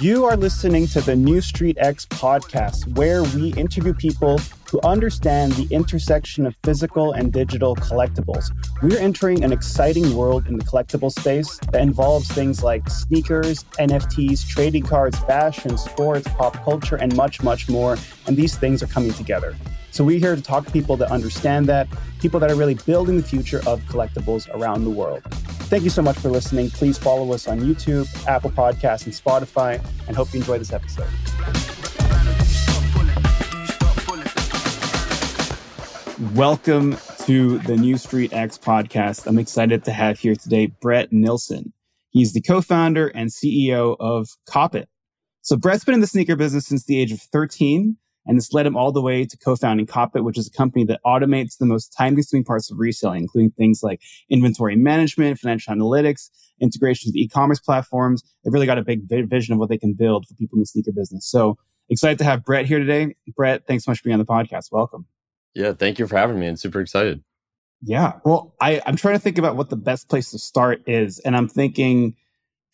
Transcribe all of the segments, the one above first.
You are listening to the Neustreet X podcast, where we interview people who understand the intersection of physical and digital collectibles. We're entering an exciting world in the collectible space that involves things like sneakers, NFTs, trading cards, fashion, sports, pop culture, and much, much more. And these things are coming together. So we're here to talk to people that understand that, people that are really building the future of collectibles around the world. Thank you so much for listening. Please follow us on YouTube, Apple Podcasts, and Spotify, and hope you enjoy this episode. Welcome to the Neustreet X podcast. I'm excited to have here today Brett Nilsen. He's the co-founder and CEO of Copyt. So Brett's been in the sneaker business since the age of 13 and this led him all the way to co-founding Copyt, which is a company that automates the most time-consuming parts of reselling, including things like inventory management, financial analytics, integrations with e-commerce platforms. They've really got a big vision of what they can build for people in the sneaker business. So excited to have Brett here today. Brett, thanks so much for being on the podcast. Welcome. Yeah, thank you for having me. I'm super excited. Yeah. Well, I, I'm trying to think about what the best place to start is. And I'm thinking,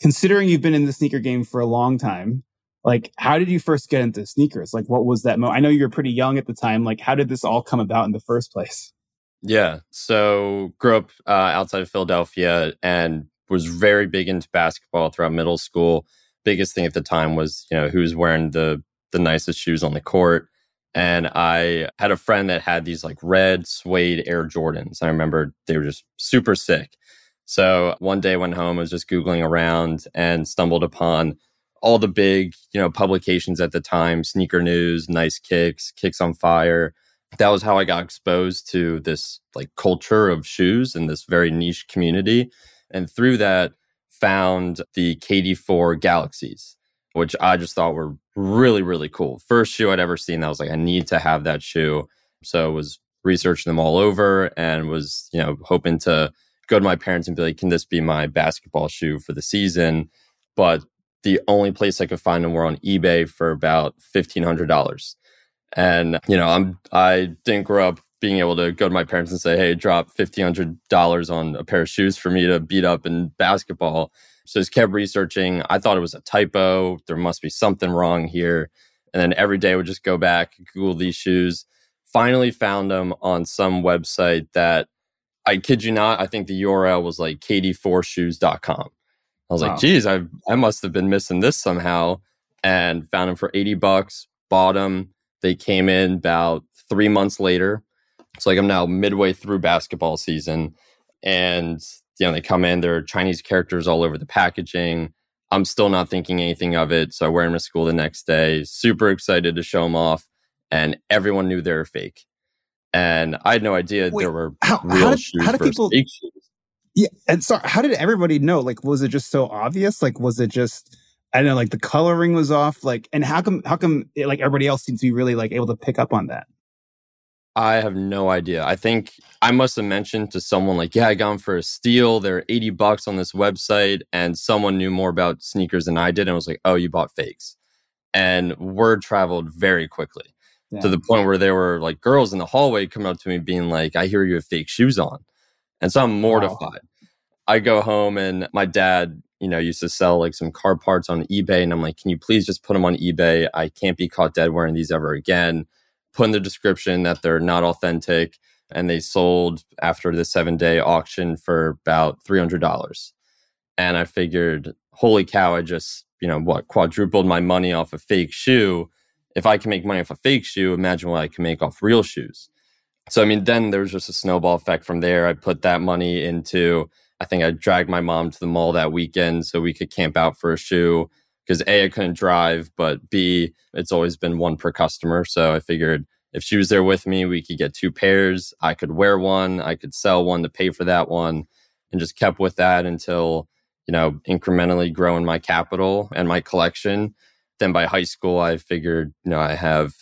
considering you've been in the sneaker game for a long time, like how did you first get into sneakers? Like what was that moment i know you were pretty young at the time like how did this all come about in the first place? Yeah so grew up uh, outside of philadelphia and was very big into basketball throughout middle school. Biggest thing at the time was you know who's wearing the the nicest shoes on the court. And i had a friend that had these like red suede air jordans. I remember they were just super sick. So one day went home I was just googling around and stumbled upon all the big, you know, publications at the time, Sneaker News, Nice Kicks, Kicks on Fire. That was how I got exposed to this like culture of shoes and this very niche community. And through that, found the KD4 Galaxies, which I just thought were really, really cool. First shoe I'd ever seen that was like, I need to have that shoe. So I was researching them all over and was, you know, hoping to go to my parents and be like, can this be my basketball shoe for the season? But the only place I could find them were on eBay for about fifteen hundred dollars. And you know, I'm I didn't grow up being able to go to my parents and say, "Hey, drop fifteen hundred dollars on a pair of shoes for me to beat up in basketball." So I just kept researching. I thought it was a typo. There must be something wrong here. And then every day I would just go back, Google these shoes. Finally found them on some website that I kid you not, I think the URL was like kd4shoes.com. I was wow. like, geez, I I must have been missing this somehow. And found them for 80 bucks, bought them. They came in about three months later. It's like I'm now midway through basketball season. And you know, they come in, there are Chinese characters all over the packaging. I'm still not thinking anything of it. So I wear them to school the next day. Super excited to show them off. And everyone knew they were fake. And I had no idea Wait, there were how, real how did, shoes how did people. Yeah, and so how did everybody know? Like, was it just so obvious? Like, was it just I don't know, like the coloring was off? Like, and how come how come it, like everybody else seems to be really like able to pick up on that? I have no idea. I think I must have mentioned to someone like, yeah, I got them for a steal. They're 80 bucks on this website. And someone knew more about sneakers than I did and I was like, oh, you bought fakes. And word traveled very quickly yeah. to the point where there were like girls in the hallway coming up to me being like, I hear you have fake shoes on. And so I'm mortified. Wow. I go home and my dad, you know, used to sell like some car parts on eBay. And I'm like, can you please just put them on eBay? I can't be caught dead wearing these ever again. Put in the description that they're not authentic. And they sold after the seven day auction for about $300. And I figured, holy cow, I just, you know, what, quadrupled my money off a fake shoe. If I can make money off a fake shoe, imagine what I can make off real shoes. So, I mean, then there was just a snowball effect from there. I put that money into, I think I dragged my mom to the mall that weekend so we could camp out for a shoe because A, I couldn't drive, but B, it's always been one per customer. So I figured if she was there with me, we could get two pairs. I could wear one, I could sell one to pay for that one, and just kept with that until, you know, incrementally growing my capital and my collection. Then by high school, I figured, you know, I have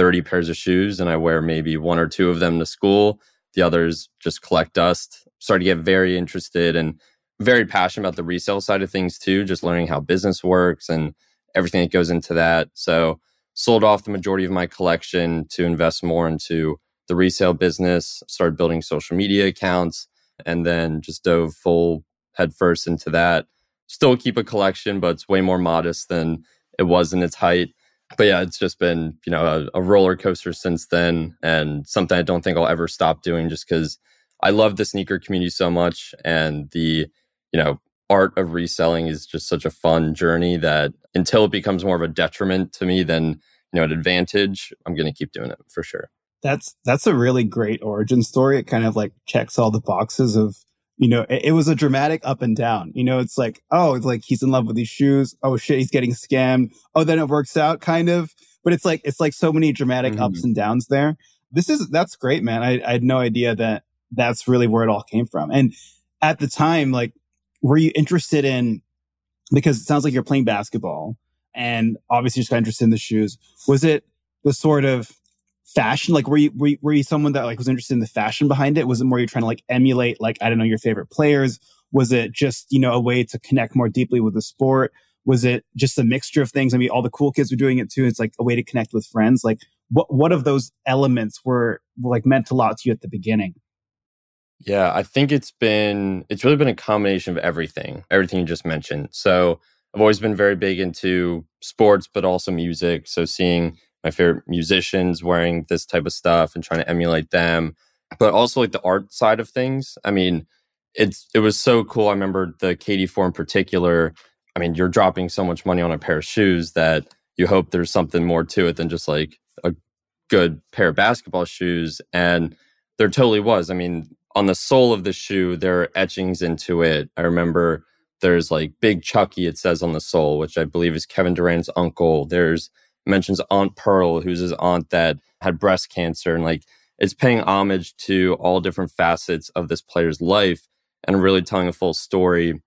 30 pairs of shoes and I wear maybe one or two of them to school. The others just collect dust. Started to get very interested and very passionate about the resale side of things too, just learning how business works and everything that goes into that. So sold off the majority of my collection to invest more into the resale business, started building social media accounts, and then just dove full headfirst into that. Still keep a collection, but it's way more modest than it was in its height. But yeah, it's just been, you know, a, a roller coaster since then and something I don't think I'll ever stop doing just because I love the sneaker community so much and the, you know, art of reselling is just such a fun journey that until it becomes more of a detriment to me than, you know, an advantage, I'm going to keep doing it for sure. That's that's a really great origin story. It kind of like checks all the boxes of you know, it, it, was a dramatic up and down. You know, it's like, oh, it's like he's in love with these shoes. Oh shit, he's getting scammed. Oh, then it works out kind of. But it's like it's like so many dramatic mm-hmm. ups and downs there. This is that's great, man. I, I had no idea that that's really where it all came from. And at the time, like, were you interested in because it sounds like you're playing basketball and obviously just got interested in the shoes. Was it the sort of fashion? Like, were you, were you, were you someone that like was interested in the fashion behind it? Was it more you're trying to like emulate, like, I don't know, your favorite players? Was it just, you know, a way to connect more deeply with the sport? Was it just a mixture of things? I mean, all the cool kids were doing it too. It's like a way to connect with friends. Like, what, what of those elements were, were like meant a lot to you at the beginning? Yeah, I think it's been, it's really been a combination of everything, everything you just mentioned. So I've always been very big into sports, but also music. So seeing my favorite musicians wearing this type of stuff and trying to emulate them, but also like the art side of things. I mean, it's it was so cool. I remember the KD4 in particular. I mean, you're dropping so much money on a pair of shoes that you hope there's something more to it than just like a good pair of basketball shoes. And there totally was. I mean, on the sole of the shoe, there are etchings into it. I remember there's like Big Chucky, it says on the sole, which I believe is Kevin Durant's uncle. There's mentions Aunt Pearl, who's his aunt that had breast cancer. And like it's paying homage to all different facets of this player's life and really telling a full story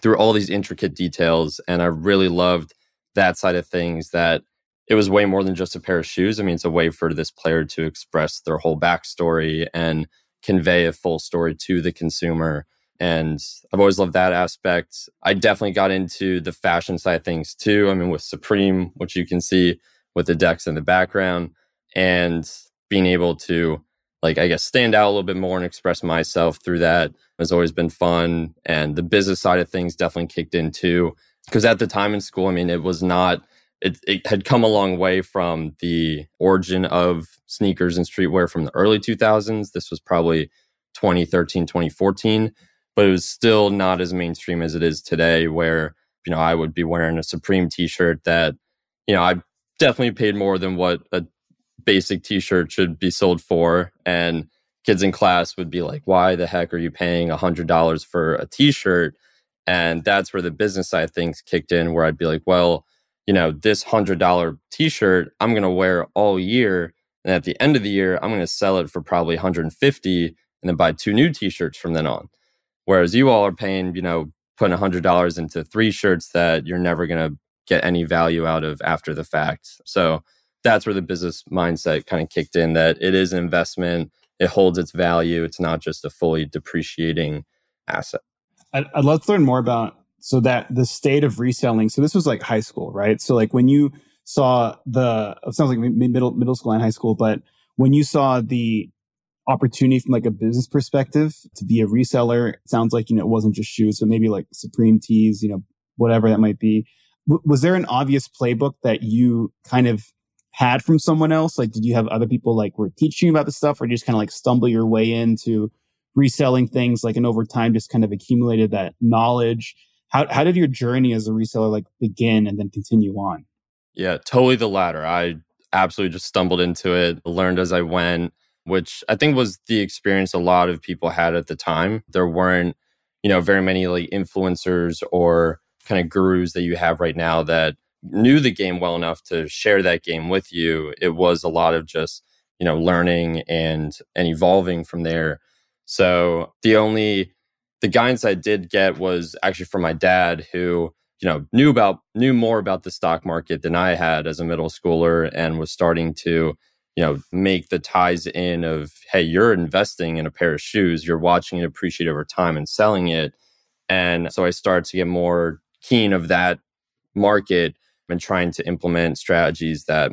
through all these intricate details. And I really loved that side of things that it was way more than just a pair of shoes. I mean, it's a way for this player to express their whole backstory and convey a full story to the consumer. And I've always loved that aspect. I definitely got into the fashion side of things too. I mean, with Supreme, which you can see with the decks in the background, and being able to, like, I guess, stand out a little bit more and express myself through that has always been fun. And the business side of things definitely kicked in too. Because at the time in school, I mean, it was not, it, it had come a long way from the origin of sneakers and streetwear from the early 2000s. This was probably 2013, 2014 but it was still not as mainstream as it is today where you know i would be wearing a supreme t-shirt that you know i definitely paid more than what a basic t-shirt should be sold for. And kids in class would be like why the heck are you paying a hundred dollars for a t-shirt? And that's where the business side of things kicked in where i'd be like well you know this hundred dollar t-shirt i'm going to wear all year and at the end of the year i'm going to sell it for probably 150 and then buy two new t-shirts from then on Whereas you all are paying, you know, putting $100 into three shirts that you're never going to get any value out of after the fact. So that's where the business mindset kind of kicked in that it is an investment, it holds its value, it's not just a fully depreciating asset. I'd, I'd love to learn more about so that the state of reselling. So this was like high school, right? So like when you saw the it sounds like middle middle school and high school, but when you saw the opportunity from like a business perspective to be a reseller. It sounds like, you know, it wasn't just shoes, but maybe like Supreme tees, you know, whatever that might be. W- was there an obvious playbook that you kind of had from someone else? Like, did you have other people like were teaching you about the stuff or just kind of like stumble your way into reselling things like, and over time just kind of accumulated that knowledge? How, how did your journey as a reseller like begin and then continue on? Yeah, totally the latter. I absolutely just stumbled into it, learned as I went which I think was the experience a lot of people had at the time. There weren't, you know, very many like influencers or kind of gurus that you have right now that knew the game well enough to share that game with you. It was a lot of just, you know, learning and and evolving from there. So the only the guidance I did get was actually from my dad who you know knew about knew more about the stock market than I had as a middle schooler and was starting to you know make the ties in of hey you're investing in a pair of shoes you're watching it appreciate over time and selling it. And so i started to get more keen of that market and trying to implement strategies that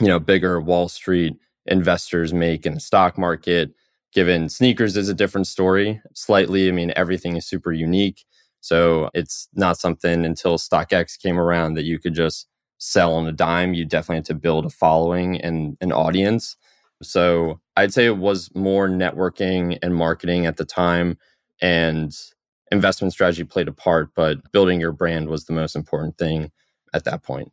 you know bigger wall street investors make in the stock market. Given sneakers is a different story slightly i mean everything is super unique. So it's not something until StockX came around that you could just sell on a dime. You definitely had to build a following and an audience. So I'd say it was more networking and marketing at the time and investment strategy played a part, but building your brand was the most important thing at that point.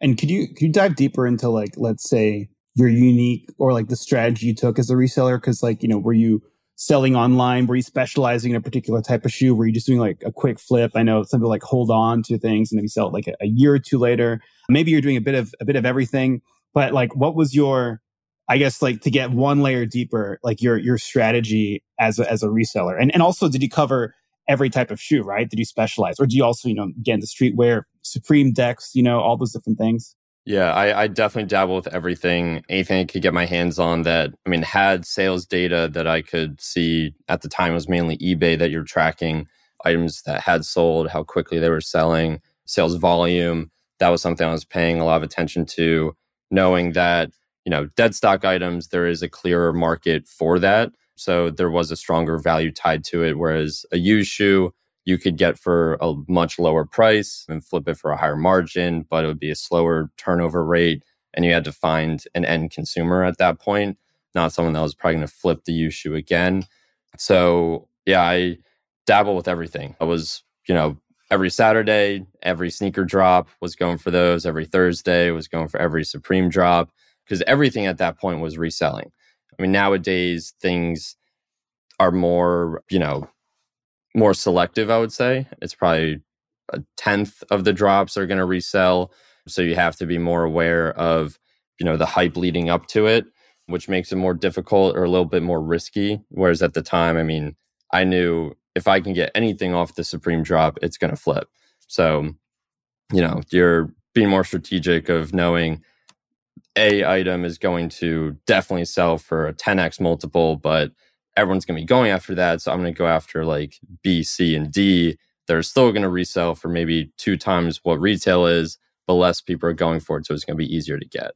And could you could you dive deeper into like let's say your unique or like the strategy you took as a reseller? Because like you know, were you selling online? Were you specializing in a particular type of shoe? Were you just doing like a quick flip? I know some people like hold on to things and maybe sell it like a, a year or two later. Maybe you're doing a bit of a bit of everything. But like, what was your I guess like to get one layer deeper, like your your strategy as a, as a reseller, and and also did you cover every type of shoe, right? Did you specialize, or do you also you know again the streetwear, Supreme decks, you know all those different things? Yeah, I, I, definitely dabble with everything. Anything I could get my hands on that, I mean, had sales data that I could see at the time was mainly eBay that you're tracking items that had sold, how quickly they were selling, sales volume. That was something I was paying a lot of attention to, knowing that you know, dead stock items, there is a clearer market for that. So there was a stronger value tied to it. Whereas a used shoe, you could get for a much lower price and flip it for a higher margin, but it would be a slower turnover rate. And you had to find an end consumer at that point, not someone that was probably going to flip the used again. So yeah, I dabble with everything. I was, you know, every Saturday, every sneaker drop was going for those. Every Thursday was going for every Supreme drop because everything at that point was reselling. I mean, nowadays things are more, you know, more selective, I would say. It's probably a tenth of the drops are going to resell. So you have to be more aware of, you know, the hype leading up to it, which makes it more difficult or a little bit more risky. Whereas at the time, I mean, I knew if I can get anything off the Supreme drop, it's going to flip. So, you know, you're being more strategic of knowing a item is going to definitely sell for a 10x multiple, but everyone's going to be going after that. So I'm going to go after like B, C, and D. They're still going to resell for maybe two times what retail is, but less people are going for it. So it's going to be easier to get.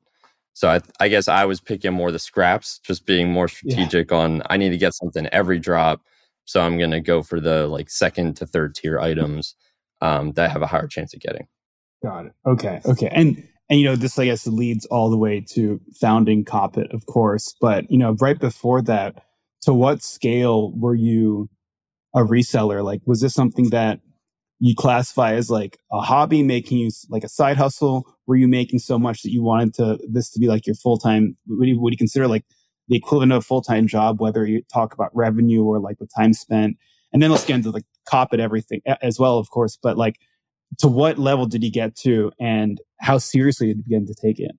So I, I guess I was picking more the scraps, just being more strategic yeah. on I need to get something every drop. So I'm going to go for the like second to third tier items um, that have a higher chance of getting. Got it. Okay. Okay. And and you know this i guess leads all the way to founding Copyt of course but you know right before that to what scale were you a reseller? Like was this something that you classify as like a hobby making you like a side hustle? Were you making so much that you wanted to this to be like your full-time would you, would you consider like the equivalent of a full-time job whether you talk about revenue or like the time spent? And then let's get into like Copyt everything as well of course but like to what level did you get to and how seriously did you begin to take it?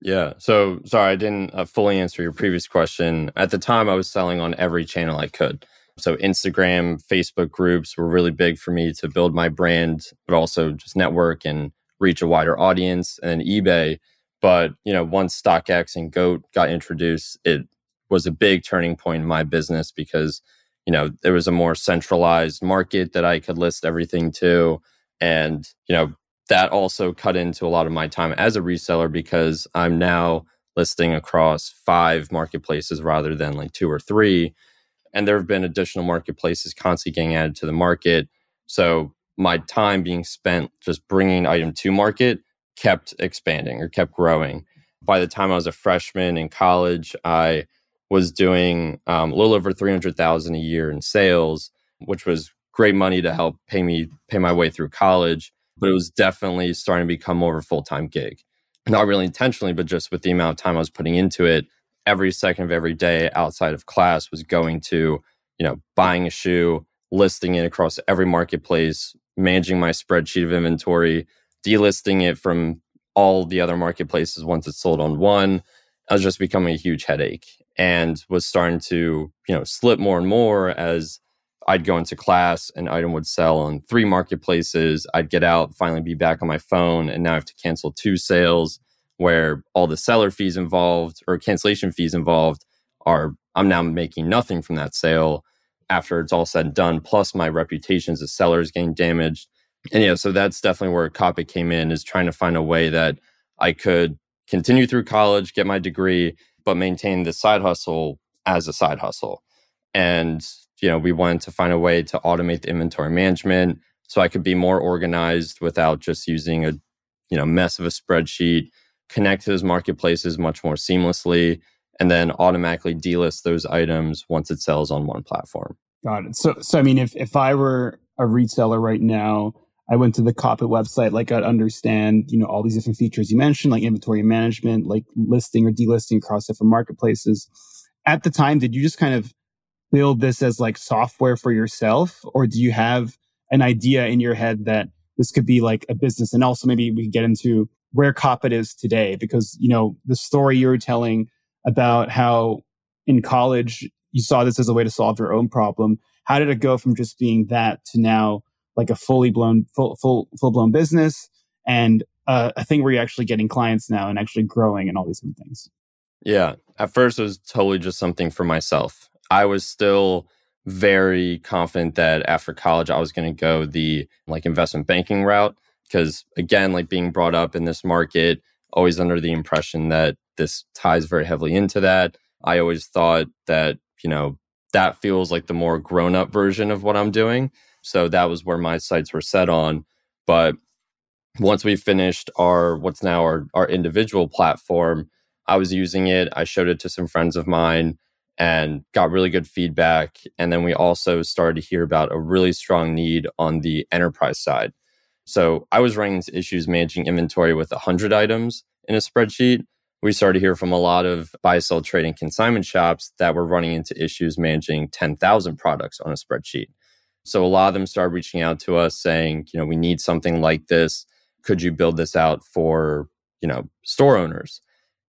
Yeah. So sorry, I didn't uh, fully answer your previous question. At the time, I was selling on every channel I could. So Instagram, Facebook groups were really big for me to build my brand, but also just network and reach a wider audience and eBay. But, you know, once StockX and GOAT got introduced, it was a big turning point in my business because, you know, there was a more centralized market that I could list everything to. And, you know, that also cut into a lot of my time as a reseller because I'm now listing across five marketplaces rather than like two or three. And there have been additional marketplaces constantly getting added to the market. So my time being spent just bringing item to market kept expanding or kept growing. By the time I was a freshman in college, I was doing um, a little over 300,000 a year in sales, which was great money to help pay me pay my way through college, but it was definitely starting to become more of a full time gig. Not really intentionally, but just with the amount of time I was putting into it, every second of every day outside of class was going to, you know, buying a shoe, listing it across every marketplace, managing my spreadsheet of inventory, delisting it from all the other marketplaces once it's sold on one. I was just becoming a huge headache and was starting to, you know, slip more and more as I'd go into class, an item would sell on three marketplaces. I'd get out, finally be back on my phone, and now I have to cancel two sales where all the seller fees involved or cancellation fees involved are I'm now making nothing from that sale after it's all said and done. Plus, my reputation as a seller is getting damaged. And yeah, so that's definitely where Copyt came in is trying to find a way that I could continue through college, get my degree, but maintain the side hustle as a side hustle. And you know, we wanted to find a way to automate the inventory management, so I could be more organized without just using a you know mess of a spreadsheet, connect to those marketplaces much more seamlessly, and then automatically delist those items once it sells on one platform. Got it. So so I mean if if I were a retailer right now, I went to the Copyt website, like I'd understand, you know, all these different features you mentioned, like inventory management, like listing or delisting across different marketplaces. At the time, did you just kind of build this as like software for yourself, or do you have an idea in your head that this could be like a business? And also maybe we get into where Copyt is today, because, you know, the story you were telling about how in college you saw this as a way to solve your own problem. How did it go from just being that to now like a fully blown, full, full, full blown business and uh, a thing where you're actually getting clients now and actually growing and all these different things? Yeah. At first, it was totally just something for myself. I was still very confident that after college I was going to go the like investment banking route because again like being brought up in this market always under the impression that this ties very heavily into that. I always thought that, you know, that feels like the more grown up version of what I'm doing. So that was where my sights were set on. But once we finished our what's now our, our individual platform, I was using it. I showed it to some friends of mine and got really good feedback. And then we also started to hear about a really strong need on the enterprise side. So I was running into issues managing inventory with 100 items in a spreadsheet. We started to hear from a lot of buy, sell, trading consignment shops that were running into issues managing 10,000 products on a spreadsheet. So a lot of them started reaching out to us saying, you know, we need something like this. Could you build this out for, you know, store owners?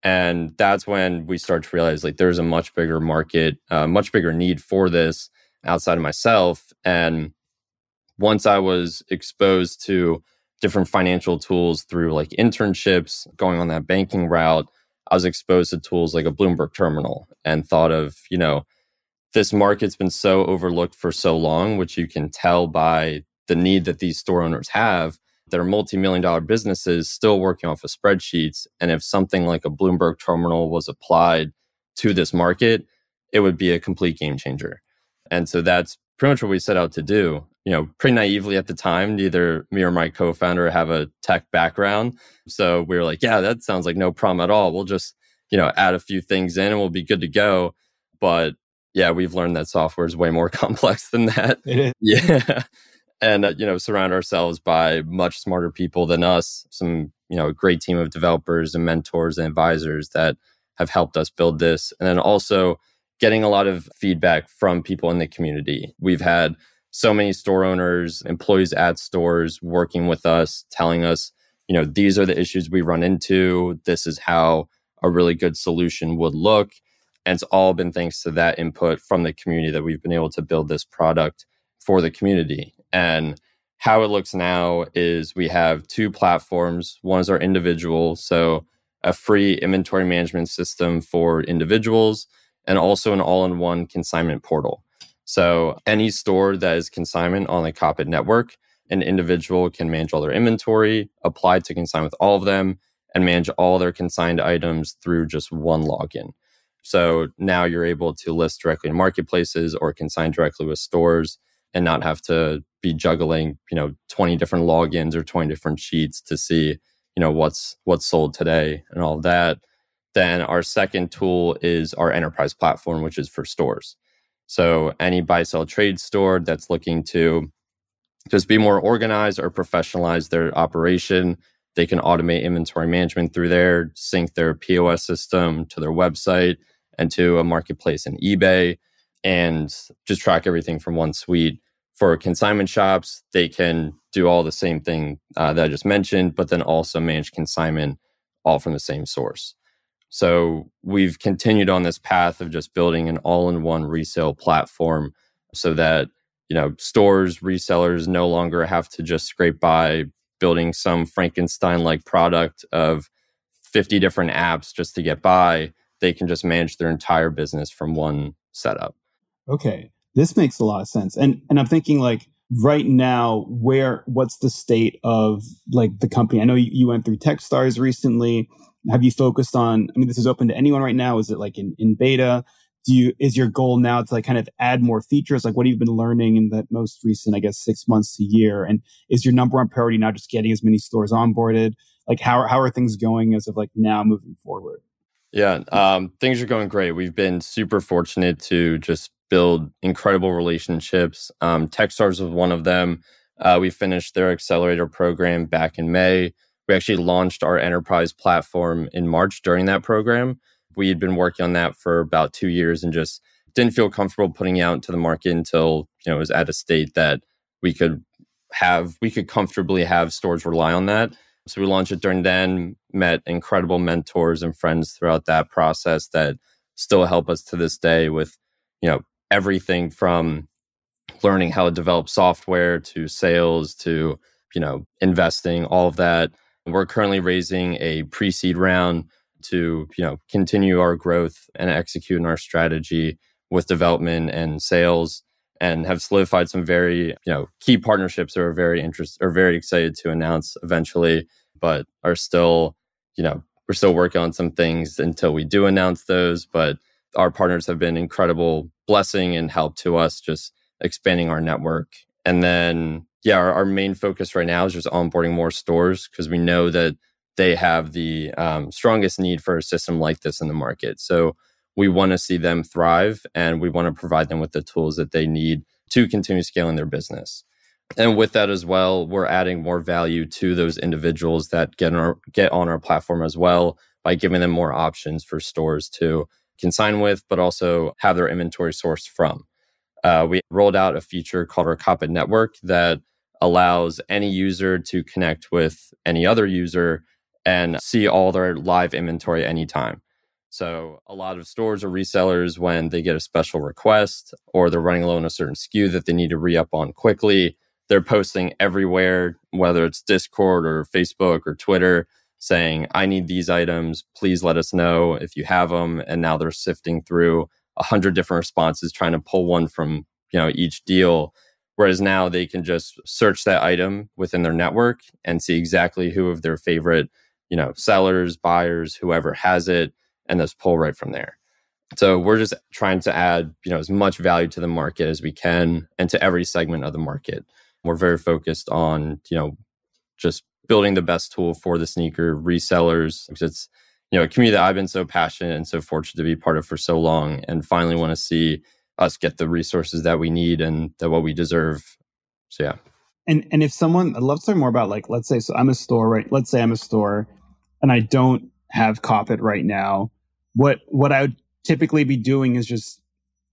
And that's when we start to realize like there's a much bigger market, uh, much bigger need for this outside of myself. And once I was exposed to different financial tools through like internships, going on that banking route, I was exposed to tools like a Bloomberg terminal and thought of, you know, this market's been so overlooked for so long, which you can tell by the need that these store owners have that are multi-million dollar businesses still working off of spreadsheets and if something like a bloomberg terminal was applied to this market it would be a complete game changer. And so that's pretty much what we set out to do. You know pretty naively at the time neither me or my co-founder have a tech background. So we were like yeah that sounds like no problem at all. We'll just you know add a few things in and we'll be good to go. But yeah we've learned that software is way more complex than that. Yeah and uh, you know surround ourselves by much smarter people than us some you know a great team of developers and mentors and advisors that have helped us build this and then also getting a lot of feedback from people in the community. We've had so many store owners employees at stores working with us telling us you know these are the issues we run into. This is how a really good solution would look. And it's all been thanks to that input from the community that we've been able to build this product for the community and how it looks now is we have two platforms. One is our individual, so a free inventory management system for individuals, and also an all in one consignment portal. So any store that is consignment on the Copyt network, an individual can manage all their inventory, apply to consign with all of them, and manage all their consigned items through just one login. So now you're able to list directly in marketplaces or consign directly with stores and not have to be juggling, you know, 20 different logins or 20 different sheets to see, you know, what's what's sold today and all that. Then our second tool is our enterprise platform, which is for stores. So any buy sell trade store that's looking to just be more organized or professionalize their operation, they can automate inventory management through there, sync their POS system to their website and to a marketplace in eBay, and just track everything from one suite for consignment shops, they can do all the same thing uh, that I just mentioned, but then also manage consignment all from the same source. So we've continued on this path of just building an all-in-one resale platform so that you know stores resellers no longer have to just scrape by building some frankenstein-like product of 50 different apps just to get by. They can just manage their entire business from one setup. Okay this makes a lot of sense. And and I'm thinking like right now, where what's the state of like the company? I know you, you went through Techstars recently. Have you focused on? I mean, this is open to anyone right now. Is it like in, in beta? do you is your goal now to like kind of add more features like what have you been learning in the most recent i guess six months to year and is your number one priority now just getting as many stores onboarded like how, how are things going as of like now moving forward yeah um, things are going great we've been super fortunate to just build incredible relationships. Um, techstars was one of them. Uh, we finished their accelerator program back in may. We actually launched our enterprise platform in march during that program. We had been working on that for about two years and just didn't feel comfortable putting out into the market until you know it was at a state that we could have we could comfortably have stores rely on that. So we launched it during then, met incredible mentors and friends throughout that process that still help us to this day with, you know, everything from learning how to develop software to sales to, you know, investing, all of that. We're currently raising a pre-seed round to you know continue our growth and execute our strategy with development and sales and have solidified some very you know key partnerships that are very interested are very excited to announce eventually but are still you know we're still working on some things until we do announce those but our partners have been incredible blessing and help to us just expanding our network and then yeah our, our main focus right now is just onboarding more stores because we know that they have the um, strongest need for a system like this in the market. So we want to see them thrive and we want to provide them with the tools that they need to continue scaling their business. And with that as well, we're adding more value to those individuals that get on our, get on our platform as well by giving them more options for stores to consign with, but also have their inventory sourced from. Uh, we rolled out a feature called our Copyt Network that allows any user to connect with any other user and see all their live inventory anytime. So a lot of stores or resellers, when they get a special request or they're running low on a certain SKU that they need to re up on quickly, they're posting everywhere, whether it's Discord or Facebook or Twitter, saying, I need these items. Please let us know if you have them. And now they're sifting through a hundred different responses, trying to pull one from, you know, each deal. Whereas now they can just search that item within their network and see exactly who of their favorite you know, sellers, buyers, whoever has it, and just pull right from there. So we're just trying to add, you know, as much value to the market as we can and to every segment of the market. We're very focused on, you know, just building the best tool for the sneaker resellers because it's, you know, a community that I've been so passionate and so fortunate to be part of for so long and finally want to see us get the resources that we need and that what we deserve. So yeah. And and if someone I'd love to talk more about like let's say so I'm a store, right? Let's say I'm a store and I don't have Copyt right now, what what I would typically be doing is just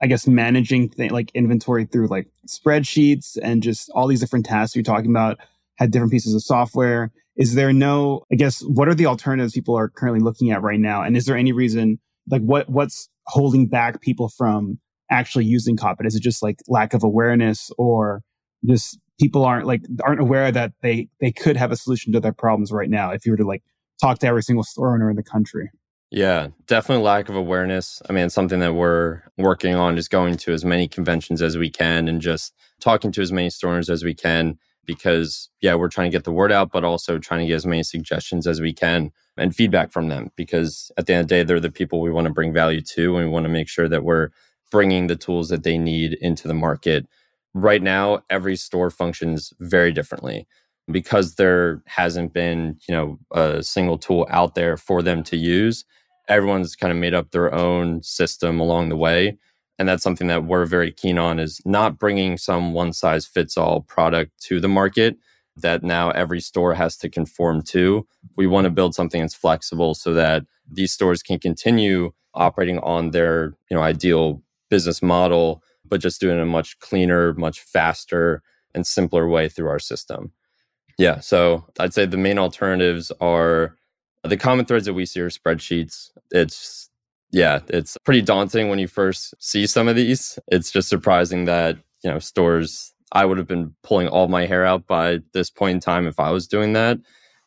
I guess managing th- like inventory through like spreadsheets and just all these different tasks you're talking about had different pieces of software. Is there no I guess what are the alternatives people are currently looking at right now? And is there any reason like what what's holding back people from actually using Copyt? Is it just like lack of awareness or just people aren't like aren't aware that they they could have a solution to their problems right now if you were to like talk to every single store owner in the country. Yeah, definitely lack of awareness. I mean, something that we're working on is going to as many conventions as we can and just talking to as many store owners as we can because, yeah, we're trying to get the word out, but also trying to get as many suggestions as we can and feedback from them because at the end of the day, they're the people we want to bring value to and we want to make sure that we're bringing the tools that they need into the market. Right now, every store functions very differently because there hasn't been you know a single tool out there for them to use everyone's kind of made up their own system along the way and that's something that we're very keen on is not bringing some one size fits all product to the market that now every store has to conform to we want to build something that's flexible so that these stores can continue operating on their you know ideal business model but just do it in a much cleaner much faster and simpler way through our system yeah. So I'd say the main alternatives are the common threads that we see are spreadsheets. It's, yeah, it's pretty daunting when you first see some of these. It's just surprising that, you know, stores, I would have been pulling all my hair out by this point in time if I was doing that.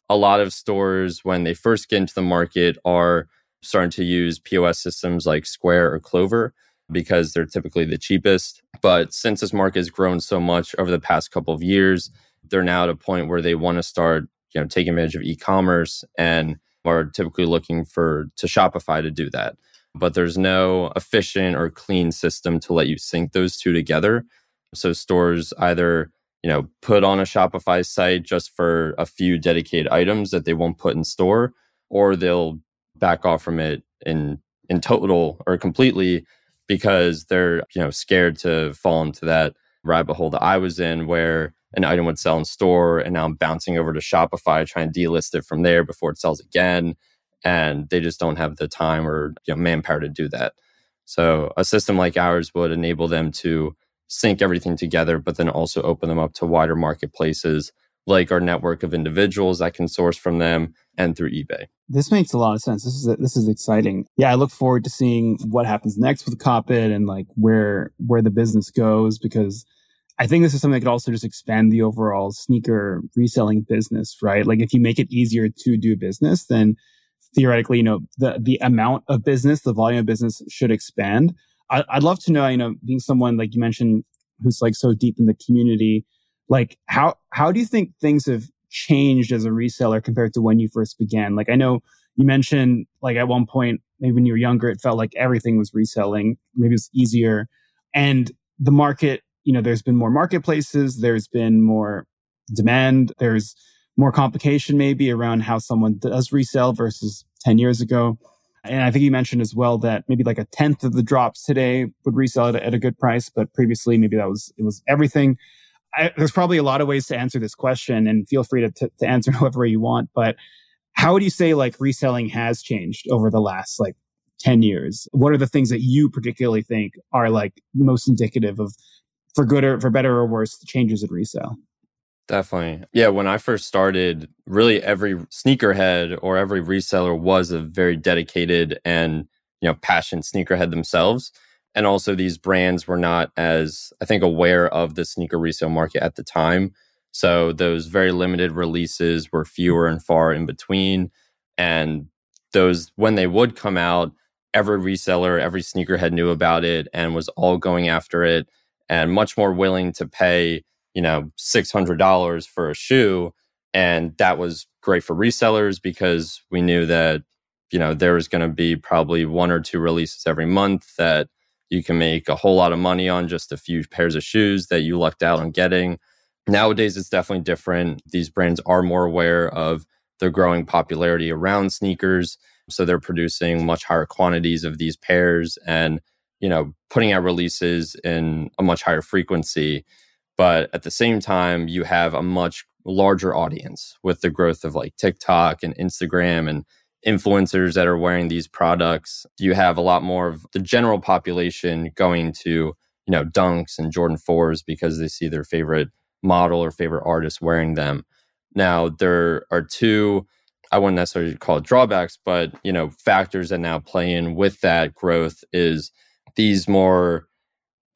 A lot of stores, when they first get into the market, are starting to use POS systems like Square or Clover because they're typically the cheapest. But since this market has grown so much over the past couple of years, they're now at a point where they want to start, you know, taking advantage of e-commerce and are typically looking for to Shopify to do that. But there's no efficient or clean system to let you sync those two together. So stores either, you know, put on a Shopify site just for a few dedicated items that they won't put in store, or they'll back off from it in in total or completely because they're, you know, scared to fall into that rabbit hole that I was in where an item would sell in store and now I'm bouncing over to Shopify trying to delist it from there before it sells again and they just don't have the time or you know, manpower to do that. So a system like ours would enable them to sync everything together, but then also open them up to wider marketplaces like our network of individuals that can source from them and through eBay. This makes a lot of sense. This is this is exciting. Yeah, I look forward to seeing what happens next with Copyt and like where where the business goes because I think this is something that could also just expand the overall sneaker reselling business, right? Like if you make it easier to do business, then theoretically, you know, the the amount of business, the volume of business should expand. I, would love to know, you know, being someone like you mentioned who's like so deep in the community, like how how do you think things have changed as a reseller compared to when you first began? Like I know you mentioned like at one point, maybe when you were younger, it felt like everything was reselling. Maybe it's easier. And the market, you know, there's been more marketplaces, there's been more demand, there's more complication maybe around how someone does resell versus 10 years ago. And I think you mentioned as well that maybe like a tenth of the drops today would resell at a, at a good price, but previously maybe that was it was everything. I, there's probably a lot of ways to answer this question, and feel free to, to, to answer however you want. But how would you say like reselling has changed over the last like 10 years? What are the things that you particularly think are like most indicative of, for good or for better or worse, the changes in resale? Definitely. Yeah, when I first started, really every sneakerhead or every reseller was a very dedicated and, you know, passionate sneakerhead themselves. And also these brands were not as I think aware of the sneaker resale market at the time. So those very limited releases were fewer and far in between and those when they would come out, every reseller, every sneakerhead knew about it and was all going after it and much more willing to pay you know, $600 for a shoe. And that was great for resellers because we knew that, you know, there was going to be probably one or two releases every month that you can make a whole lot of money on just a few pairs of shoes that you lucked out on getting. Nowadays, it's definitely different. These brands are more aware of the growing popularity around sneakers. So they're producing much higher quantities of these pairs and, you know, putting out releases in a much higher frequency. But at the same time, you have a much larger audience with the growth of like TikTok and Instagram and influencers that are wearing these products. You have a lot more of the general population going to, you know, Dunks and Jordan 4s because they see their favorite model or favorite artist wearing them. Now, there are two, I wouldn't necessarily call it drawbacks, but, you know, factors that now play in with that growth is these more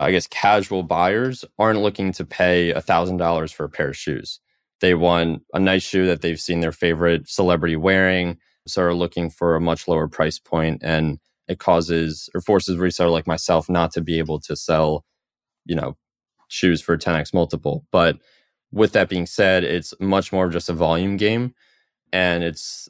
I guess casual buyers aren't looking to pay $1,000 for a pair of shoes. They want a nice shoe that they've seen their favorite celebrity wearing, so are looking for a much lower price point and it causes or forces reseller like myself not to be able to sell, you know, shoes for 10x multiple. But with that being said, it's much more just a volume game and it's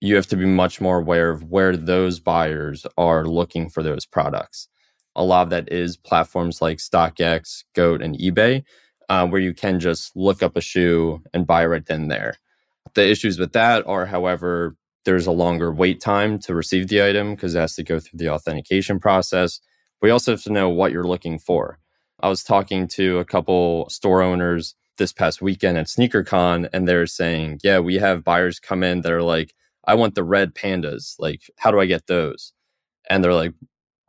you have to be much more aware of where those buyers are looking for those products a lot of that is platforms like StockX, Goat, and eBay, uh, where you can just look up a shoe and buy right then there. The issues with that are, however, there's a longer wait time to receive the item because it has to go through the authentication process. We also have to know what you're looking for. I was talking to a couple store owners this past weekend at SneakerCon, and they're saying, Yeah, we have buyers come in that are like, I want the red pandas. Like, how do I get those? And they're like,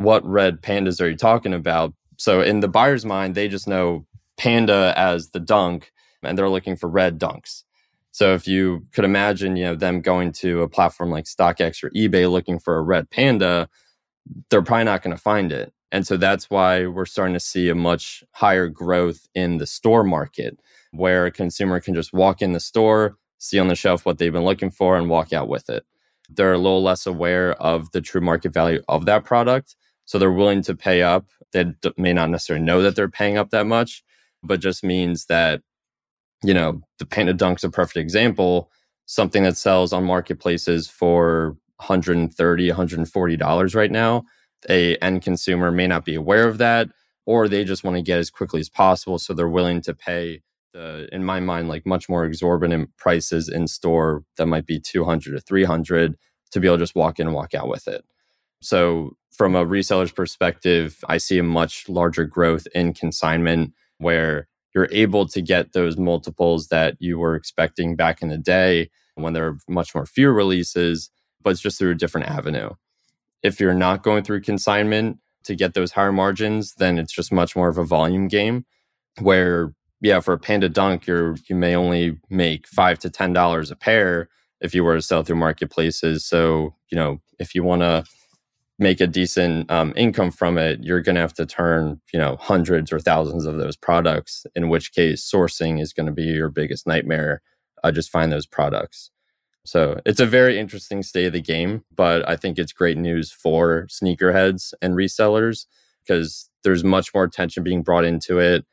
what red pandas are you talking about? So in the buyer's mind, they just know panda as the dunk and they're looking for red dunks. So if you could imagine, you know, them going to a platform like StockX or eBay looking for a red panda, they're probably not going to find it. And so that's why we're starting to see a much higher growth in the store market where a consumer can just walk in the store, see on the shelf what they've been looking for and walk out with it. They're a little less aware of the true market value of that product. So they're willing to pay up. They d- may not necessarily know that they're paying up that much, but just means that, you know, the Panda Dunk's a perfect example. Something that sells on marketplaces for 130 $140 right now a end consumer may not be aware of that or they just want to get as quickly as possible so they're willing to pay the in my mind like much more exorbitant prices in store that might be 200 or 300 to be able to just walk in and walk out with it so from a reseller's perspective i see a much larger growth in consignment where you're able to get those multiples that you were expecting back in the day when there are much more fewer releases but it's just through a different avenue if you're not going through consignment to get those higher margins, then it's just much more of a volume game where yeah, for a panda dunk, you're you may only make five to ten dollars a pair if you were to sell through marketplaces. So, you know, if you want to make a decent um, income from it, you're going to have to turn, you know, hundreds or thousands of those products, in which case sourcing is going to be your biggest nightmare. Uh, just find those products. So it's a very interesting state of the game, but I think it's great news for sneakerheads and resellers because there's much more attention being brought into it.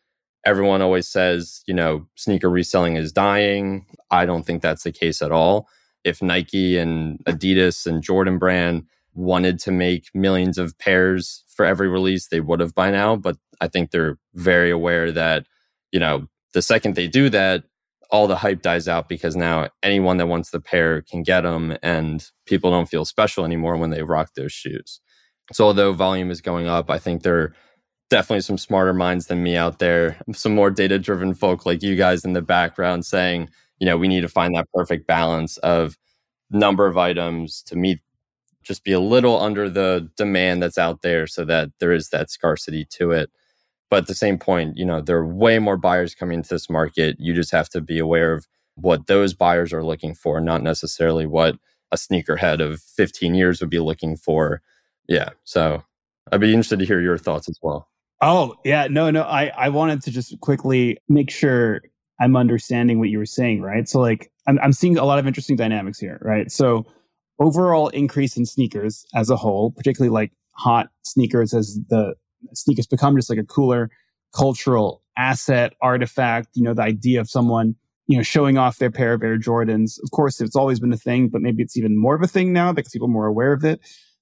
Everyone always says, you know, sneaker reselling is dying. I don't think that's the case at all. If Nike and Adidas and Jordan brand wanted to make millions of pairs for every release, they would have by now. But I think they're very aware that, you know, the second they do that, all the hype dies out because now anyone that wants the pair can get them and people don't feel special anymore when they rock those shoes. So although volume is going up, I think there are definitely some smarter minds than me out there, some more data driven folk like you guys in the background saying, you know, we need to find that perfect balance of number of items to meet just be a little under the demand that's out there so that there is that scarcity to it. But at the same point, you know, there are way more buyers coming into this market. You just have to be aware of what those buyers are looking for, not necessarily what a sneakerhead of 15 years would be looking for. Yeah. So I'd be interested to hear your thoughts as well. Oh, yeah. No, no. I, I wanted to just quickly make sure I'm understanding what you were saying, right? So, like, I'm, I'm seeing a lot of interesting dynamics here, right? So, overall increase in sneakers as a whole, particularly like hot sneakers as the sneakers become just like a cooler cultural asset artifact. You know, the idea of someone, you know, showing off their pair of Air Jordans. Of course, it's always been a thing, but maybe it's even more of a thing now because people are more aware of it.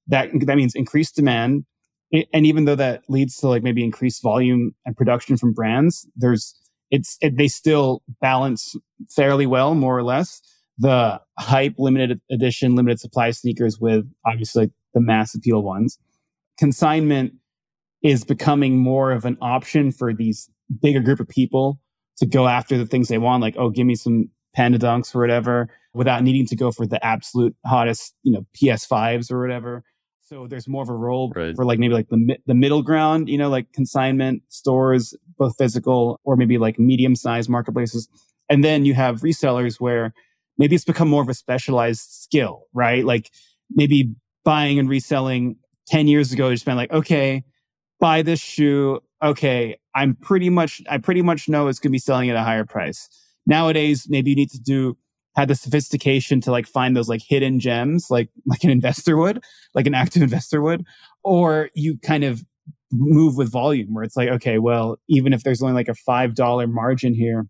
That, that means increased demand. And even though that leads to like maybe increased volume and production from brands, there's, it's, it, they still balance fairly well, more or less. The hype limited edition, limited supply sneakers with obviously like the mass appeal ones. Consignment is becoming more of an option for these bigger group of people to go after the things they want, like, oh, give me some panda dunks or whatever, without needing to go for the absolute hottest, you know, PS5s or whatever. So there's more of a role right. for like maybe like the the middle ground, you know, like consignment stores, both physical or maybe like medium sized marketplaces. And then you have resellers where maybe it's become more of a specialized skill, right? Like maybe buying and reselling 10 years ago, you spent like, okay, buy this shoe. Okay, I'm pretty much I pretty much know it's going to be selling at a higher price. Nowadays, maybe you need to do have the sophistication to like find those like hidden gems, like like an investor would, like an active investor would, or you kind of move with volume where it's like, okay, well, even if there's only like a five dollar margin here,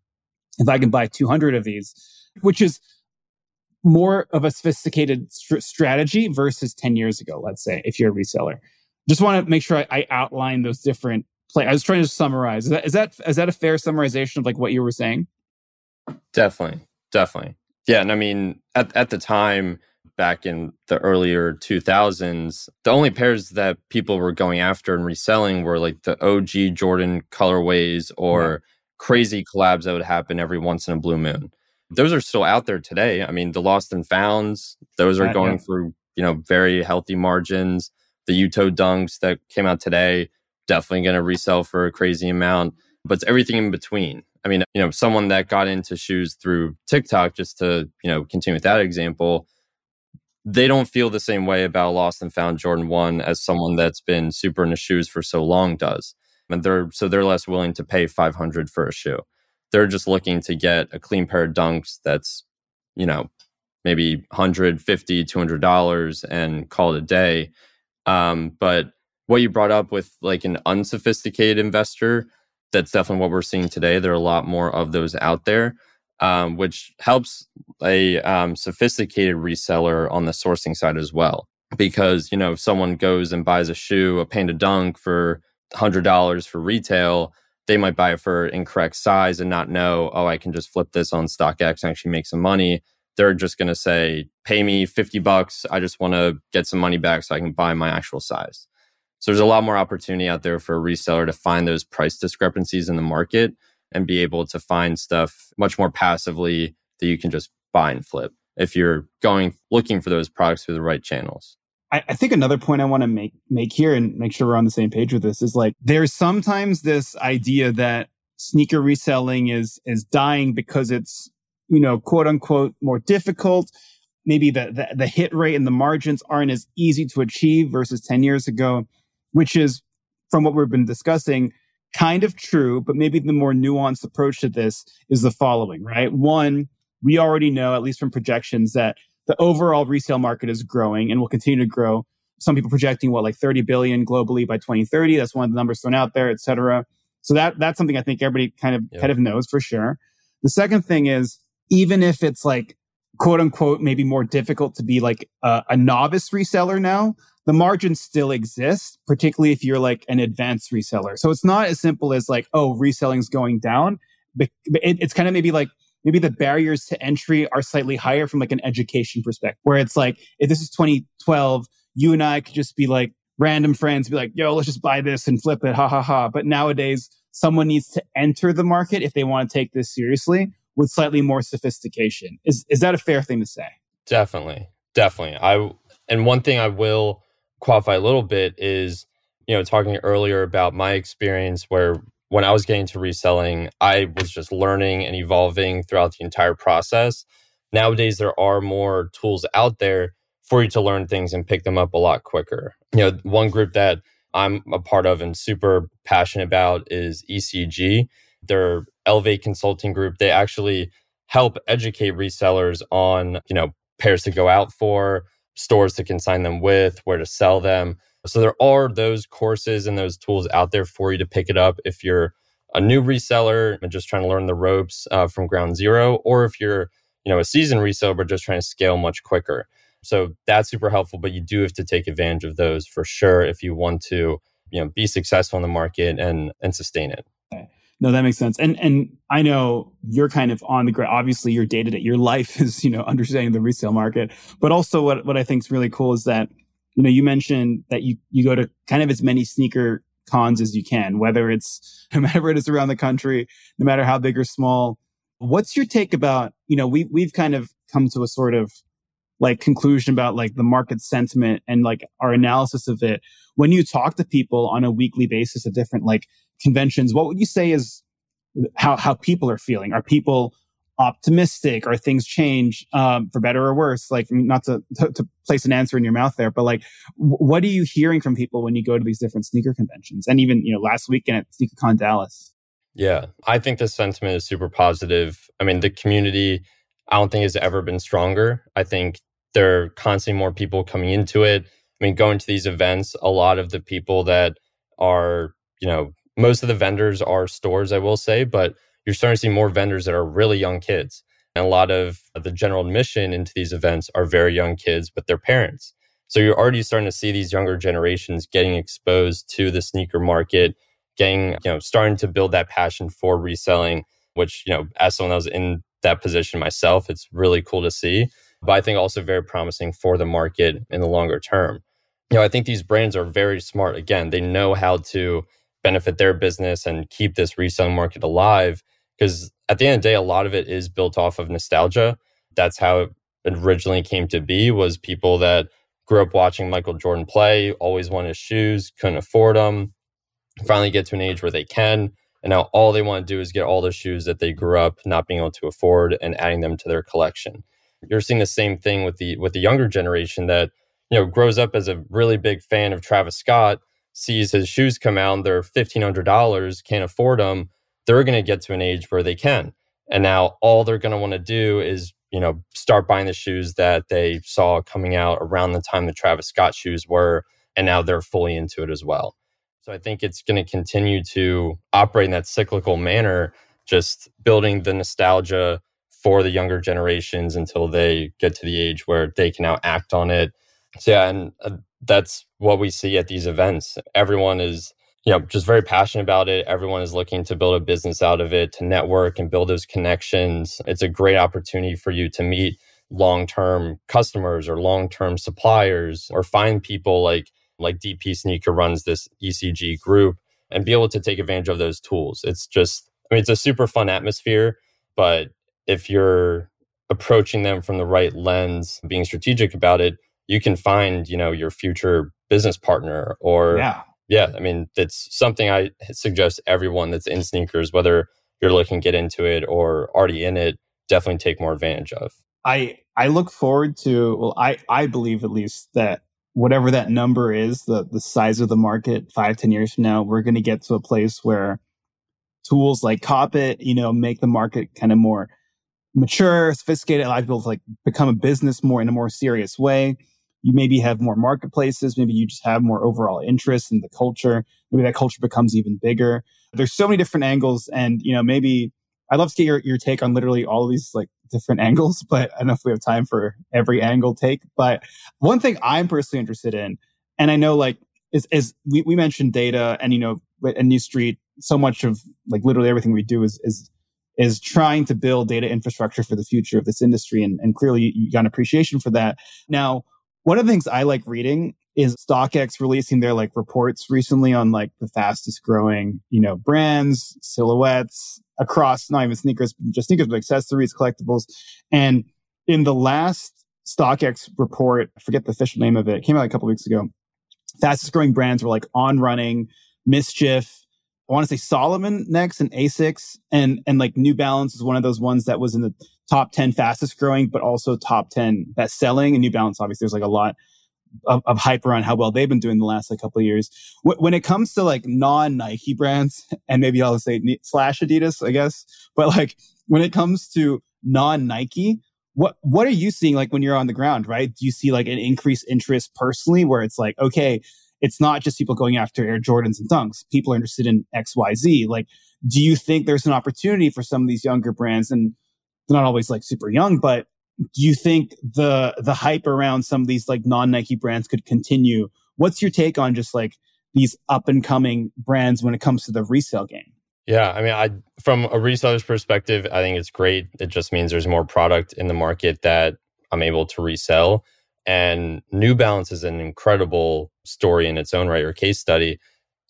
if I can buy 200 of these, which is more of a sophisticated st- strategy versus 10 years ago, let's say, if you're a reseller just want to make sure I, I outline those different play. I was trying to summarize. Is that is that is that a fair summarization of like what you were saying? Definitely, definitely. Yeah, and I mean at at the time back in the earlier 2000s, the only pairs that people were going after and reselling were like the OG Jordan colorways or yeah. crazy collabs that would happen every once in a blue moon. Those are still out there today. I mean, the lost and founds, those are going through, you know, very healthy margins the Yuto dunks that came out today, definitely going to resell for a crazy amount. But it's everything in between. I mean, you know, someone that got into shoes through TikTok, just to, you know, continue with that example, they don't feel the same way about Lost and Found Jordan 1 as someone that's been super into shoes for so long does. And they're so they're less willing to pay 500 for a shoe. They're just looking to get a clean pair of dunks that's, you know, maybe 150 $200 and call it a day um, but what you brought up with like an unsophisticated investor, that's definitely what we're seeing today. There are a lot more of those out there, um, which helps a um, sophisticated reseller on the sourcing side as well. because, you know, if someone goes and buys a shoe, a Panda Dunk for $100 for retail, they might buy it for incorrect size and not know, oh, I can just flip this on StockX and actually make some money. They're just going to say, pay me 50 bucks. I just want to get some money back so I can buy my actual size. So there's a lot more opportunity out there for a reseller to find those price discrepancies in the market and be able to find stuff much more passively that you can just buy and flip if you're going looking for those products through the right channels. I, I think another point I want to make make here and make sure we're on the same page with this is like there's sometimes this idea that sneaker reselling is is dying because it's you know quote unquote more difficult. Maybe the, the, the hit rate and the margins aren't as easy to achieve versus 10 years ago which is from what we've been discussing kind of true but maybe the more nuanced approach to this is the following right? One we already know at least from projections that the overall resale market is growing and will continue to grow. Some people projecting what like 30 billion globally by 2030. That's one of the numbers thrown out there, et cetera. So that that's something I think everybody kind of kind of knows for sure. The second thing is even if it's like quote unquote maybe more difficult to be like a, a novice reseller now, the margins still exist, particularly if you're like an advanced reseller. So it's not as simple as like, oh, reselling's going down. But it, it's kind of maybe like maybe the barriers to entry are slightly higher from like an education perspective, where it's like, if this is 2012, you and I could just be like random friends, be like, yo, let's just buy this and flip it, ha ha ha. But nowadays, someone needs to enter the market if they want to take this seriously with slightly more sophistication. Is is that a fair thing to say? Definitely. Definitely. I and one thing I will qualify a little bit is, you know, talking earlier about my experience where when I was getting to reselling, I was just learning and evolving throughout the entire process. Nowadays, there are more tools out there for you to learn things and pick them up a lot quicker. You know, one group that I'm a part of and super passionate about is ECG. Their Elevate Consulting Group. They actually help educate resellers on, you know, pairs to go out for, stores to consign them with, where to sell them. So there are those courses and those tools out there for you to pick it up if you're a new reseller and just trying to learn the ropes uh, from ground zero, or if you're you know a seasoned reseller but just trying to scale much quicker. So that's super helpful, but you do have to take advantage of those for sure if you want to you know be successful in the market and and sustain it. No, that makes sense. And and I know you're kind of on the ground. Obviously, your day to day, your life is you know understanding the resale market. But also, what what I think is really cool is that you know, you mentioned that you, you go to kind of as many sneaker cons as you can, whether it's matter it is around the country, no matter how big or small. What's your take about, you know, we, we've kind of come to a sort of like conclusion about like the market sentiment and like our analysis of it. When you talk to people on a weekly basis at different like conventions, what would you say is how, how people are feeling? Are people optimistic or things change um, for better or worse like not to, to, to place an answer in your mouth there but like w- what are you hearing from people when you go to these different sneaker conventions? And even you know last weekend at sneakercon dallas. Yeah i think the sentiment is super positive. I mean the community i don't think has ever been stronger. I think there are constantly more people coming into it. I mean going to these events a lot of the people that are you know most of the vendors are stores i will say but you're starting to see more vendors that are really young kids. And a lot of the general admission into these events are very young kids with their parents. So you're already starting to see these younger generations getting exposed to the sneaker market, getting, you know, starting to build that passion for reselling, which, you know, as someone that was in that position myself, it's really cool to see. But I think also very promising for the market in the longer term. You know, I think these brands are very smart. Again, they know how to benefit their business and keep this reselling market alive because at the end of the day, a lot of it is built off of nostalgia. That's how it originally came to be was people that grew up watching Michael Jordan play, always wanted shoes, couldn't afford them, finally get to an age where they can. And now all they want to do is get all the shoes that they grew up not being able to afford and adding them to their collection. You're seeing the same thing with the with the younger generation that, you know, grows up as a really big fan of Travis Scott, sees his shoes come out, and they're fifteen hundred dollars, can't afford them, they're going to get to an age where they can. And now all they're going to want to do is, you know, start buying the shoes that they saw coming out around the time the Travis Scott shoes were. And now they're fully into it as well. So I think it's going to continue to operate in that cyclical manner, just building the nostalgia for the younger generations until they get to the age where they can now act on it So yeah, and uh, that's what we see at these events. Everyone is you know just very passionate about it. Everyone is looking to build a business out of it to network and build those connections. It's a great opportunity for you to meet long-term customers or long-term suppliers or find people like like dp sneaker runs this ecg group and be able to take advantage of those tools. It's just i mean it's a super fun atmosphere but if you're approaching them from the right lens being strategic about it you can find you know your future business partner or yeah yeah, I mean, it's something I suggest everyone that's in sneakers, whether you're looking to get into it or already in it, definitely take more advantage of. I I look forward to well, I I believe at least that whatever that number is, the the size of the market five ten years from now, we're going to get to a place where tools like Copyt, you know, make the market kind of more mature, sophisticated, allow people to like become a business more in a more serious way you maybe have more marketplaces. Maybe you just have more overall interest in the culture. Maybe that culture becomes even bigger. There's so many different angles. And, you know, maybe I'd love to get your, your take on literally all these like different angles, but I don't know if we have time for every angle take. But one thing I'm personally interested in, and I know like is, is we, we mentioned data and, you know, at Neustreet, so much of like literally everything we do is, is is trying to build data infrastructure for the future of this industry. And, and clearly you got an appreciation for that. Now, one of the things I like reading is StockX releasing their like reports recently on like the fastest growing, you know, brands, silhouettes across not even sneakers, just sneakers, but accessories, collectibles. And in the last StockX report, I forget the official name of it, it came out a couple weeks ago. Fastest growing brands were like On Running, MSCHF, I want to say Salomon next and Asics and and like New Balance is one of those ones that was in the top 10 fastest growing, but also top 10 best selling. And New Balance, obviously, there's like a lot of, of hype around how well they've been doing the last like couple of years. W- when it comes to like non Nike brands, and maybe I'll say slash Adidas, I guess, but like when it comes to non Nike, what what are you seeing like when you're on the ground, right? Do you see like an increased interest personally where it's like, okay, it's not just people going after Air Jordans and Dunks. People are interested in XYZ. Like, do you think there's an opportunity for some of these younger brands and not always like super young, but do you think the the hype around some of these like non Nike brands could continue? What's your take on just like these up and coming brands when it comes to the resale game? Yeah, I mean, I from a reseller's perspective, I think it's great. It just means there's more product in the market that I'm able to resell. And New Balance is an incredible story in its own right or case study.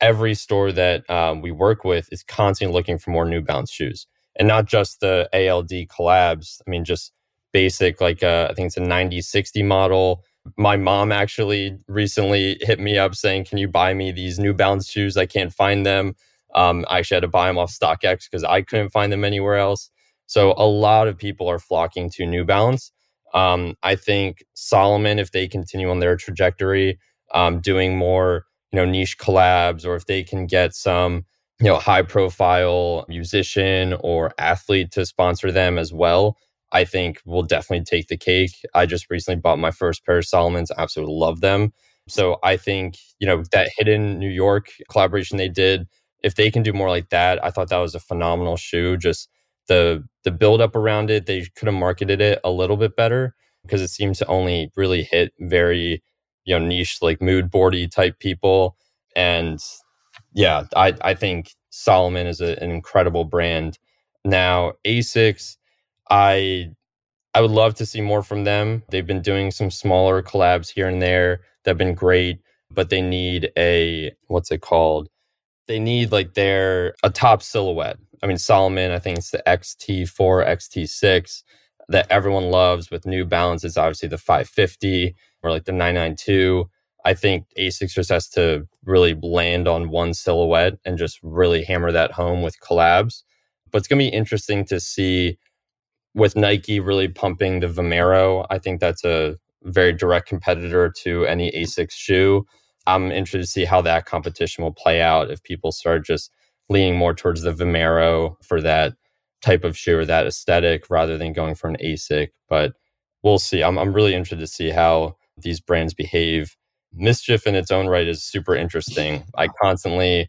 Every store that um, we work with is constantly looking for more New Balance shoes and not just the ALD collabs. I mean, just basic, like uh, I think it's a 9060 model. My mom actually recently hit me up saying, Can you buy me these New Balance shoes? I can't find them. Um, I actually had to buy them off StockX because I couldn't find them anywhere else. So a lot of people are flocking to New Balance. Um, I think Salomon, if they continue on their trajectory, um, doing more, you know, niche collabs, or if they can get some you know, high profile musician or athlete to sponsor them as well, I think will definitely take the cake. I just recently bought my first pair of Salomons, absolutely love them. So I think, you know, that hidden New York collaboration they did, if they can do more like that, I thought that was a phenomenal shoe. Just the the build up around it, they could have marketed it a little bit better because it seems to only really hit very, you know, niche like mood boardy type people. And yeah, I, I think Salomon is a, an incredible brand. Now, Asics, I I would love to see more from them. They've been doing some smaller collabs here and there that have been great, but they need a what's it called? They need like their a top silhouette. I mean, Salomon, I think it's the XT4, XT6 that everyone loves with New Balance. It's obviously the 550 or like the 992. I think Asics just has to really land on one silhouette and just really hammer that home with collabs. But it's going to be interesting to see with Nike really pumping the Vomero. I think that's a very direct competitor to any Asics shoe. I'm interested to see how that competition will play out if people start just leaning more towards the Vomero for that type of shoe or that aesthetic rather than going for an ASIC. But we'll see. I'm, I'm really interested to see how these brands behave MSCHF in its own right is super interesting. I constantly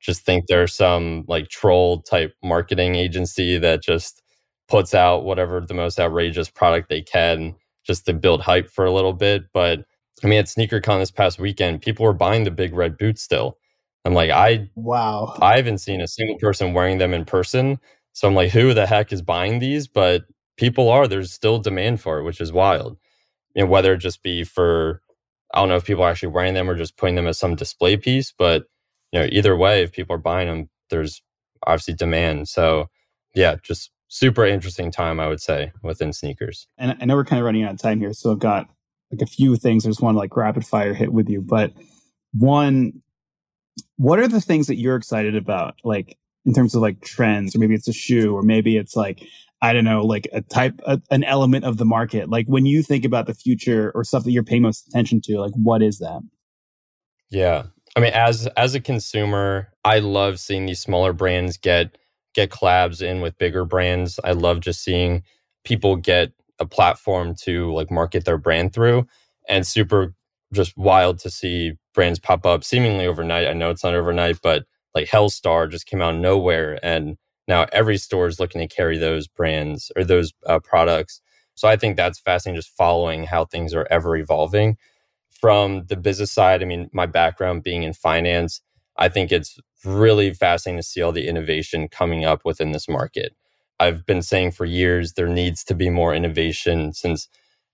just think there's some like troll type marketing agency that just puts out whatever the most outrageous product they can just to build hype for a little bit. But I mean, at SneakerCon this past weekend, people were buying the big red boots still. I'm like, I wow, I haven't seen a single person wearing them in person. So I'm like, who the heck is buying these? But people are. There's still demand for it, which is wild. You know, whether it just be for I don't know if people are actually wearing them or just putting them as some display piece, but you know, either way, if people are buying them, there's obviously demand. So yeah, just super interesting time, I would say, within sneakers. And I know we're kind of running out of time here, so I've got like a few things I just want to like rapid fire hit with you. But one, what are the things that you're excited about, like in terms of like trends, or maybe it's a shoe, or maybe it's like I don't know, like a type, a, an element of the market. Like when you think about the future or stuff that you're paying most attention to, like what is that? Yeah, I mean, as as a consumer, I love seeing these smaller brands get get collabs in with bigger brands. I love just seeing people get a platform to like market their brand through, and super just wild to see brands pop up seemingly overnight. I know it's not overnight, but like Hellstar just came out of nowhere, and now every store is looking to carry those brands or those uh, products. So I think that's fascinating, just following how things are ever evolving from the business side, I mean, my background being in finance, I think it's really fascinating to see all the innovation coming up within this market. I've been saying for years there needs to be more innovation since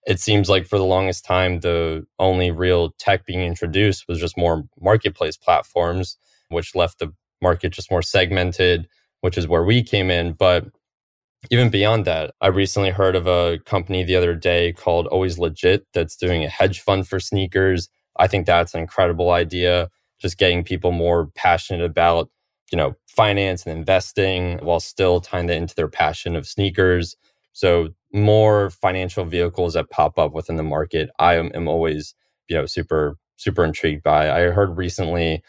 it seems like for the longest time the only real tech being introduced was just more marketplace platforms which left the market just more segmented which is where we came in but even beyond that, I recently heard of a company the other day called Always Legit that's doing a hedge fund for sneakers. I think that's an incredible idea. Just getting people more passionate about, you know, finance and investing while still tying that into their passion of sneakers. So more financial vehicles that pop up within the market. I am, am always, you know, super, super intrigued by. I heard recently,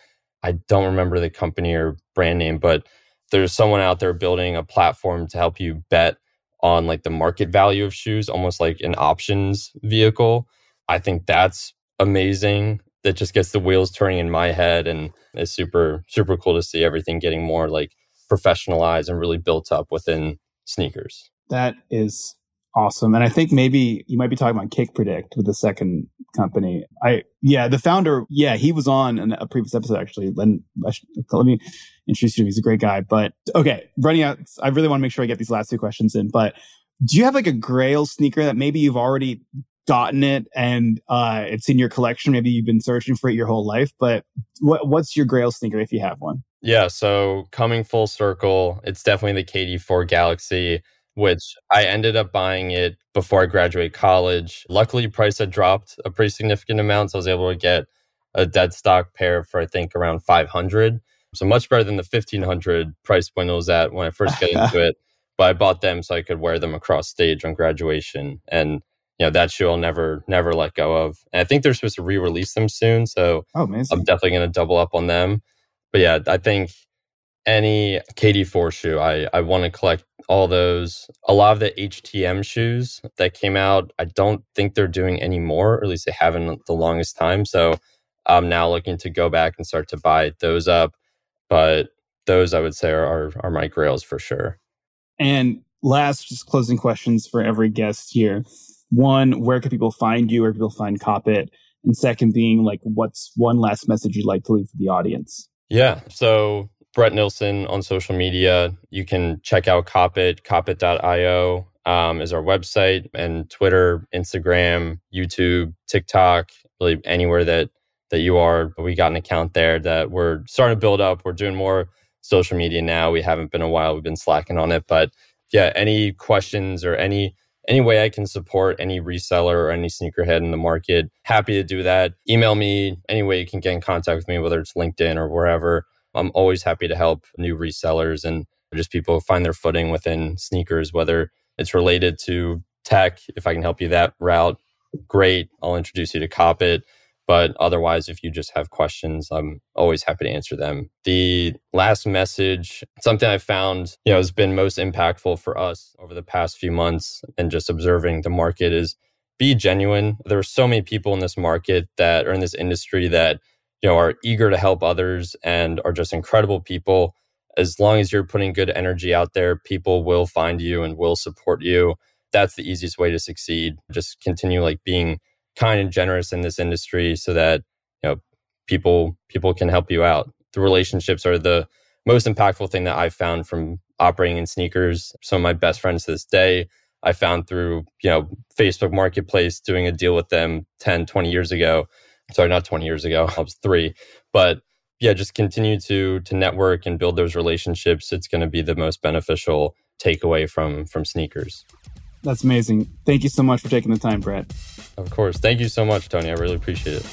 I don't remember the company or brand name, but there's someone out there building a platform to help you bet on like the market value of shoes, almost like an options vehicle. I think that's amazing. That just gets the wheels turning in my head and it's super, super cool to see everything getting more like professionalized and really built up within sneakers. That is awesome. And I think maybe you might be talking about Kick Predict with the second company. I yeah, the founder, yeah, he was on a previous episode actually. Let, me introduce you. He's a great guy. But okay, running out. I really want to make sure I get these last two questions in. But do you have like a Grail sneaker that maybe you've already gotten it and uh, it's in your collection? Maybe you've been searching for it your whole life. But what, what's your Grail sneaker if you have one? Yeah, so coming full circle, it's definitely the KD4 Galaxy which I ended up buying it before I graduated college. Luckily, price had dropped a pretty significant amount, so I was able to get a dead stock pair for I think around 500. So much better than the 1500 price point it was at when I first got into it. But I bought them so I could wear them across stage on graduation, and you know that shoe I'll never never let go of. And I think they're supposed to re-release them soon, so oh. I'm definitely going to double up on them. But yeah, I think any KD4 shoe. I, I want to collect all those. A lot of the HTM shoes that came out, I don't think they're doing anymore, or at least they haven't the longest time. So I'm now looking to go back and start to buy those up. But those I would say are, are, are my grails for sure. And last, just closing questions for every guest here. One, where can people find you? Where can people find Copyt? And second, being like, what's one last message you'd like to leave for the audience? Yeah. So Brett Nilsen on social media. You can check out Copyt, copyt.io um, is our website, and Twitter, Instagram, YouTube, TikTok, really anywhere that that you are. We got an account there that we're starting to build up. We're doing more social media now. We haven't been a while. We've been slacking on it, but yeah, any questions or any any way I can support any reseller or any sneakerhead in the market, happy to do that. Email me any way you can get in contact with me, whether it's LinkedIn or wherever. I'm always happy to help new resellers and just people find their footing within sneakers, whether it's related to tech. If I can help you that route, great. I'll introduce you to Copyt. But otherwise, if you just have questions, I'm always happy to answer them. The last message, something I found, you know, has been most impactful for us over the past few months and just observing the market is be genuine. There are so many people in this market that are in this industry that you know are eager to help others and are just incredible people as long as you're putting good energy out there people will find you and will support you that's the easiest way to succeed just continue like being kind and generous in this industry so that you know people people can help you out. The relationships are the most impactful thing that I've found from operating in sneakers. Some of my best friends to this day, I found through, you know, Facebook Marketplace, doing a deal with them 10, 20 years ago. Sorry, not 20 years ago. I was three. But yeah, just continue to to network and build those relationships. It's going to be the most beneficial takeaway from from sneakers. That's amazing. Thank you so much for taking the time, Brett. Of course. Thank you so much, Tony. I really appreciate it.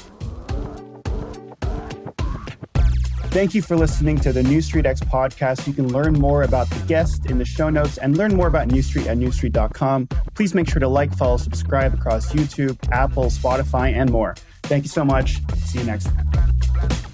Thank you for listening to the Neustreet X podcast. You can learn more about the guest in the show notes and learn more about Neustreet at neustreet.com. Please make sure to like, follow, subscribe across YouTube, Apple, Spotify, and more. Thank you so much. See you next time.